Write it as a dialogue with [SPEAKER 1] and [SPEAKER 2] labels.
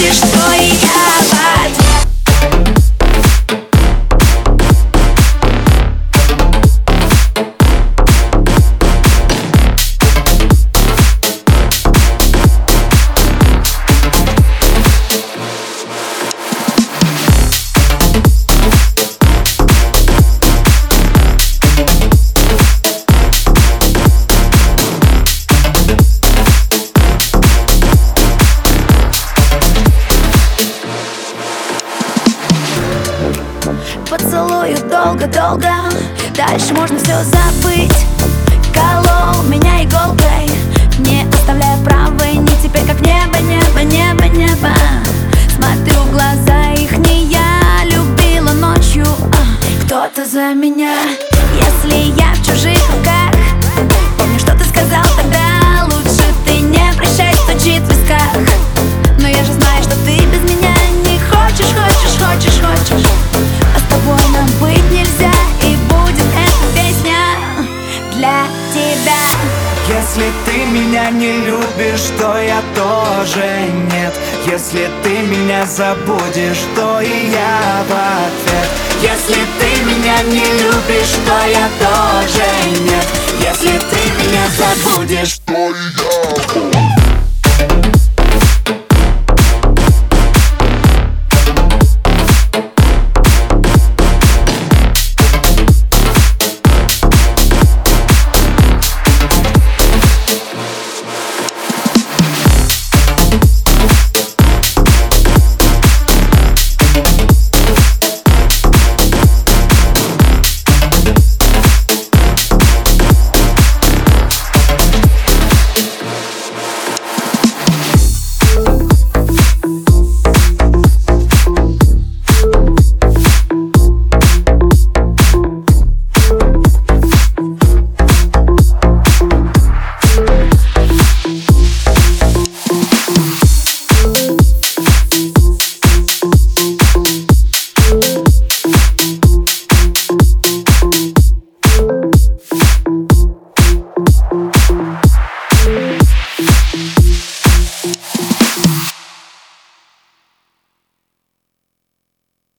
[SPEAKER 1] видишь Поцелую долго-долго. Дальше можно все забыть. Колол меня иголкой. Не оставляя правой ни Теперь как небо, небо, небо, небо. Смотрю в глаза их не я Любила ночью а, кто-то за меня
[SPEAKER 2] Если ты меня не любишь, то я тоже нет. Если ты меня забудешь, то и я в ответ. Если ты меня не любишь, то я тоже нет. Если ты меня забудешь, то и я в ответ